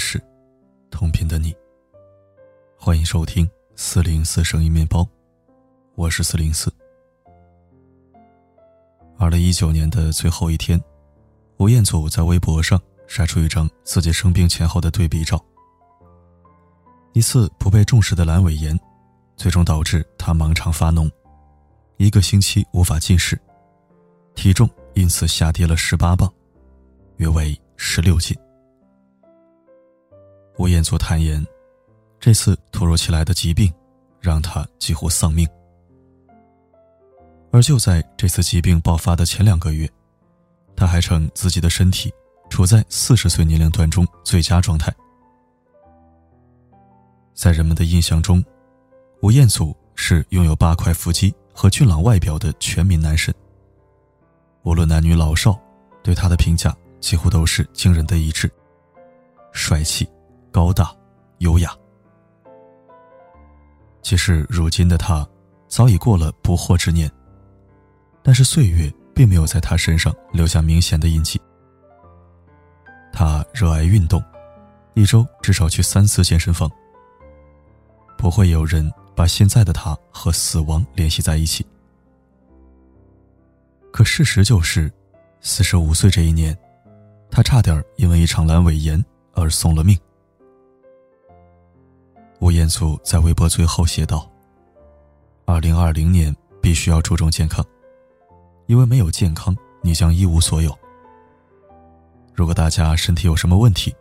是，同频的你。欢迎收听四零四声音面包，我是四零四。二零一九年的最后一天，吴彦祖在微博上晒出一张自己生病前后的对比照。一次不被重视的阑尾炎，最终导致他盲肠发脓，一个星期无法进食，体重因此下跌了十八磅，约为十六斤。吴彦祖坦言，这次突如其来的疾病让他几乎丧命。而就在这次疾病爆发的前两个月，他还称自己的身体处在四十岁年龄段中最佳状态。在人们的印象中，吴彦祖是拥有八块腹肌和俊朗外表的全民男神。无论男女老少，对他的评价几乎都是惊人的一致：帅气。高大、优雅。其实，如今的他早已过了不惑之年，但是岁月并没有在他身上留下明显的印记。他热爱运动，一周至少去三次健身房。不会有人把现在的他和死亡联系在一起。可事实就是，四十五岁这一年，他差点因为一场阑尾炎而送了命。吴彦祖在微博最后写道：“二零二零年必须要注重健康，因为没有健康，你将一无所有。如果大家身体有什么问题，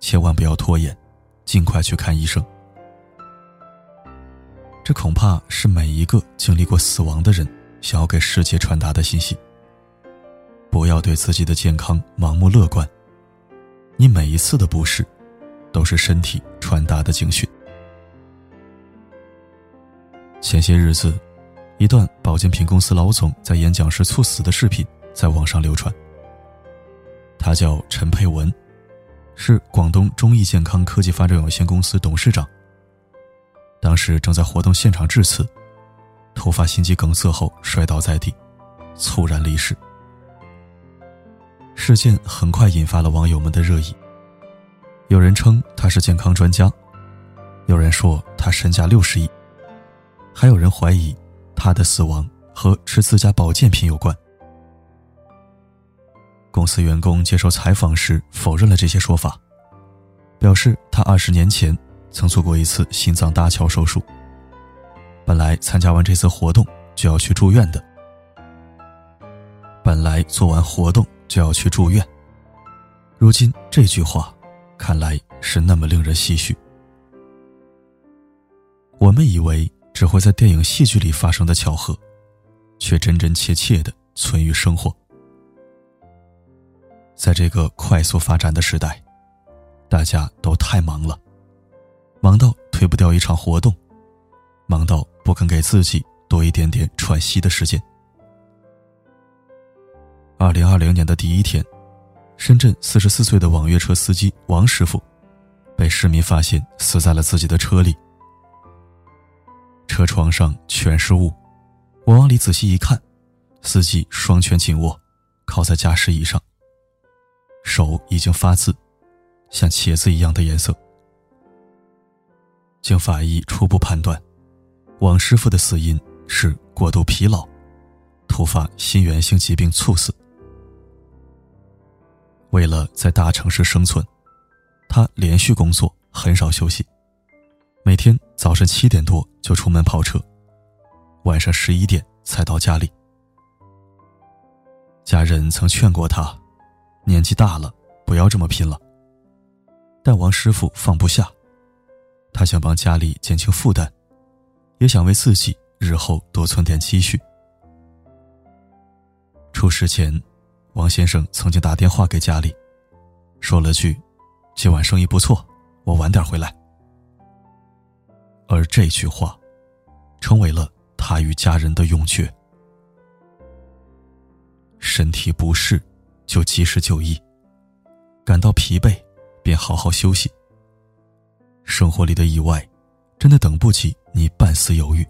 千万不要拖延，尽快去看医生。这恐怕是每一个经历过死亡的人想要给世界传达的信息。不要对自己的健康盲目乐观，你每一次的不适，都是身体传达的警讯。”前些日子，一段保健品公司老总在演讲时猝死的视频在网上流传。他叫陈佩文，是广东中益健康科技发展有限公司董事长。当时正在活动现场致辞，突发心肌梗塞后摔倒在地，猝然离世。事件很快引发了网友们的热议。有人称他是健康专家，有人说他身价六十亿。还有人怀疑，他的死亡和吃自家保健品有关。公司员工接受采访时否认了这些说法，表示他二十年前曾做过一次心脏搭桥手术。本来参加完这次活动就要去住院的，本来做完活动就要去住院，如今这句话，看来是那么令人唏嘘。我们以为。只会在电影、戏剧里发生的巧合，却真真切切的存于生活。在这个快速发展的时代，大家都太忙了，忙到推不掉一场活动，忙到不肯给自己多一点点喘息的时间。二零二零年的第一天，深圳四十四岁的网约车司机王师傅，被市民发现死在了自己的车里。车窗上全是雾，我往里仔细一看，司机双拳紧握，靠在驾驶椅上，手已经发紫，像茄子一样的颜色。经法医初步判断，王师傅的死因是过度疲劳、突发心源性疾病猝死。为了在大城市生存，他连续工作，很少休息。每天早晨七点多就出门跑车，晚上十一点才到家里。家人曾劝过他，年纪大了不要这么拼了。但王师傅放不下，他想帮家里减轻负担，也想为自己日后多存点积蓄。出事前，王先生曾经打电话给家里，说了句：“今晚生意不错，我晚点回来。”而这句话，成为了他与家人的永诀。身体不适，就及时就医；感到疲惫，便好好休息。生活里的意外，真的等不起你半丝犹豫。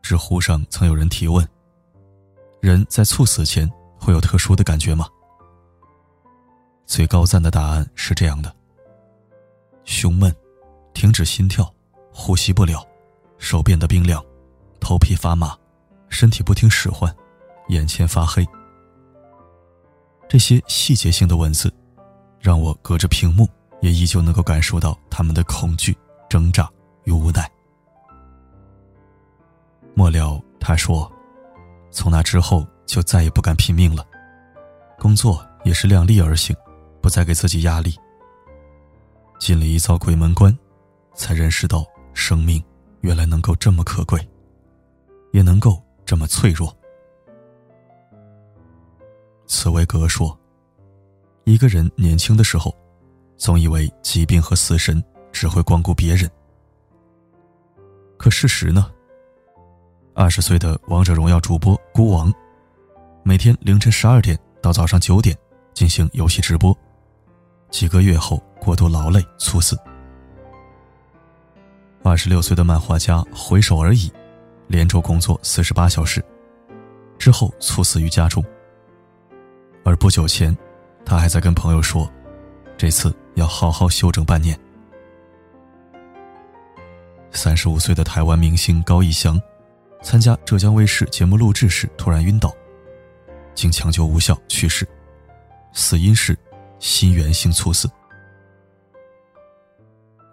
知乎上曾有人提问：人在猝死前会有特殊的感觉吗？最高赞的答案是这样的：胸闷，停止心跳，呼吸不了，手变得冰凉，头皮发麻，身体不听使唤，眼前发黑。这些细节性的文字，让我隔着屏幕也依旧能够感受到他们的恐惧、挣扎与无奈。末了，他说：“从那之后就再也不敢拼命了，工作也是量力而行，不再给自己压力。进了一遭鬼门关，才认识到生命原来能够这么可贵，也能够这么脆弱。”茨威格说：“一个人年轻的时候，总以为疾病和死神只会光顾别人。可事实呢？二十岁的王者荣耀主播孤王，每天凌晨十二点到早上九点进行游戏直播，几个月后过度劳累猝死。二十六岁的漫画家回首而已，连轴工作四十八小时，之后猝死于家中。”而不久前，他还在跟朋友说，这次要好好休整半年。三十五岁的台湾明星高以翔，参加浙江卫视节目录制时突然晕倒，经抢救无效去世，死因是心源性猝死。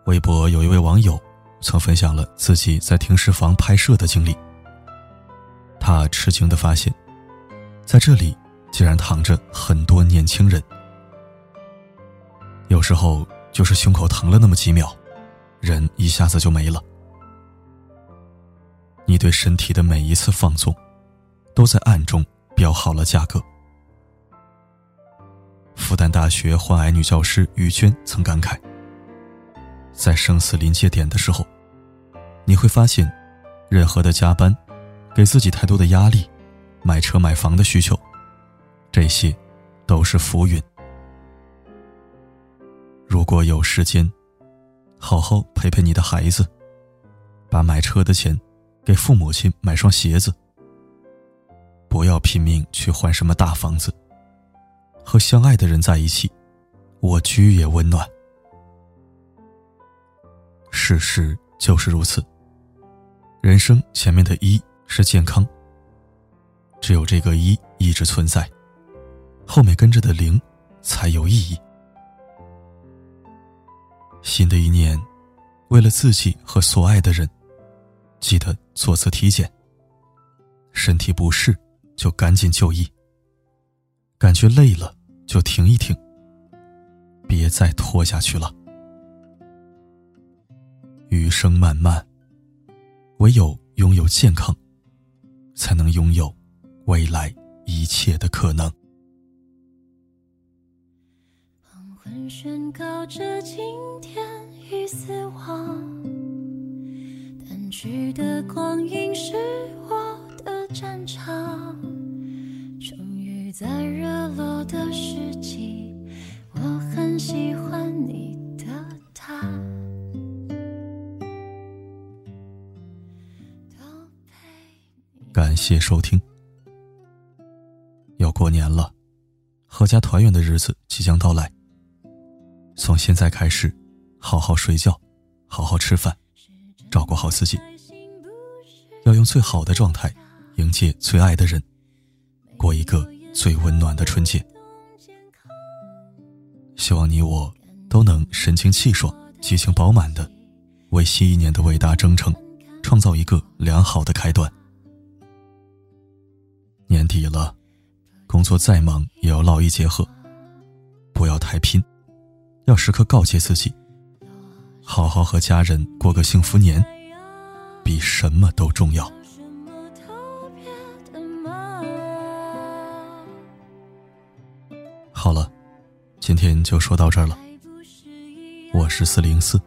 微博有一位网友曾分享了自己在停尸房拍摄的经历，他吃惊的发现，在这里。竟然躺着很多年轻人，有时候就是胸口疼了那么几秒，人一下子就没了。你对身体的每一次放纵，都在暗中标好了价格。复旦大学患癌女教师于娟曾感慨：在生死临界点的时候，你会发现，任何的加班，给自己太多的压力，买车买房的需求。这些，都是浮云。如果有时间，好好陪陪你的孩子，把买车的钱给父母亲买双鞋子。不要拼命去换什么大房子，和相爱的人在一起，蜗居也温暖。事实就是如此。人生前面的一是健康，只有这个一一直存在。后面跟着的零，才有意义。新的一年，为了自己和所爱的人，记得做次体检。身体不适就赶紧就医。感觉累了就停一停，别再拖下去了。余生漫漫，唯有拥有健康，才能拥有未来一切的可能。黄昏宣告着今天与死亡，淡去的光阴是我的战场。终于在日落的时机，我很喜欢谢收听。要过年了，阖家团圆的日子即将到来。从现在开始，好好睡觉，好好吃饭，照顾好自己，要用最好的状态迎接最爱的人，过一个最温暖的春节。希望你我都能神清气爽、激情饱满的，为新一年的伟大征程创造一个良好的开端。年底了，工作再忙也要劳逸结合，不要太拼。要时刻告诫自己，好好和家人过个幸福年，比什么都重要。好了，今天就说到这儿了。我是四零四，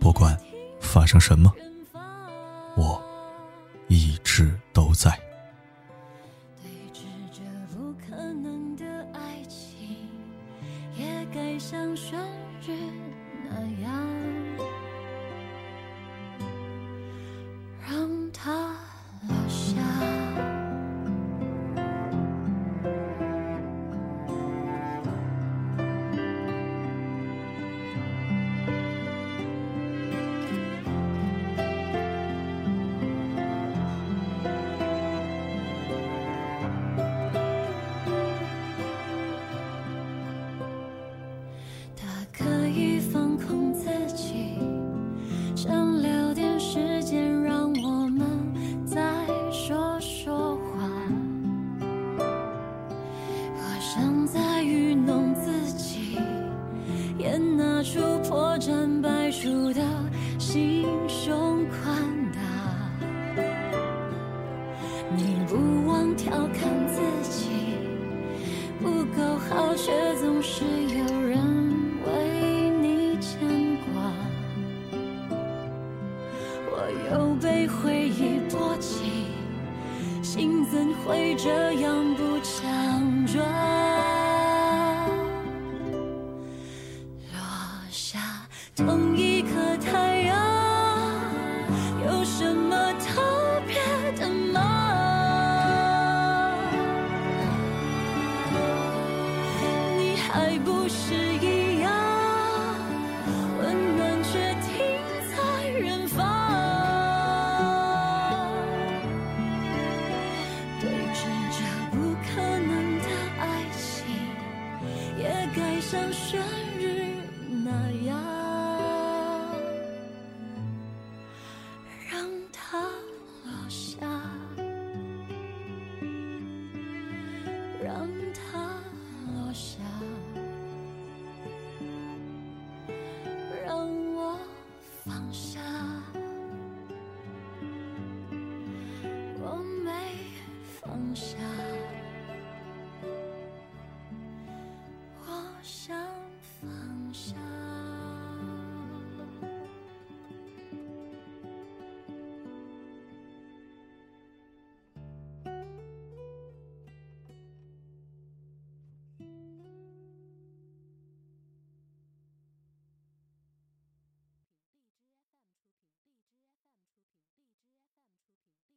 不管发生什么，我一直都在。心胸宽大。你不忘调侃自己不够好，却总是有人为你牵挂。我又被回忆波及，心怎会这样不强还不是一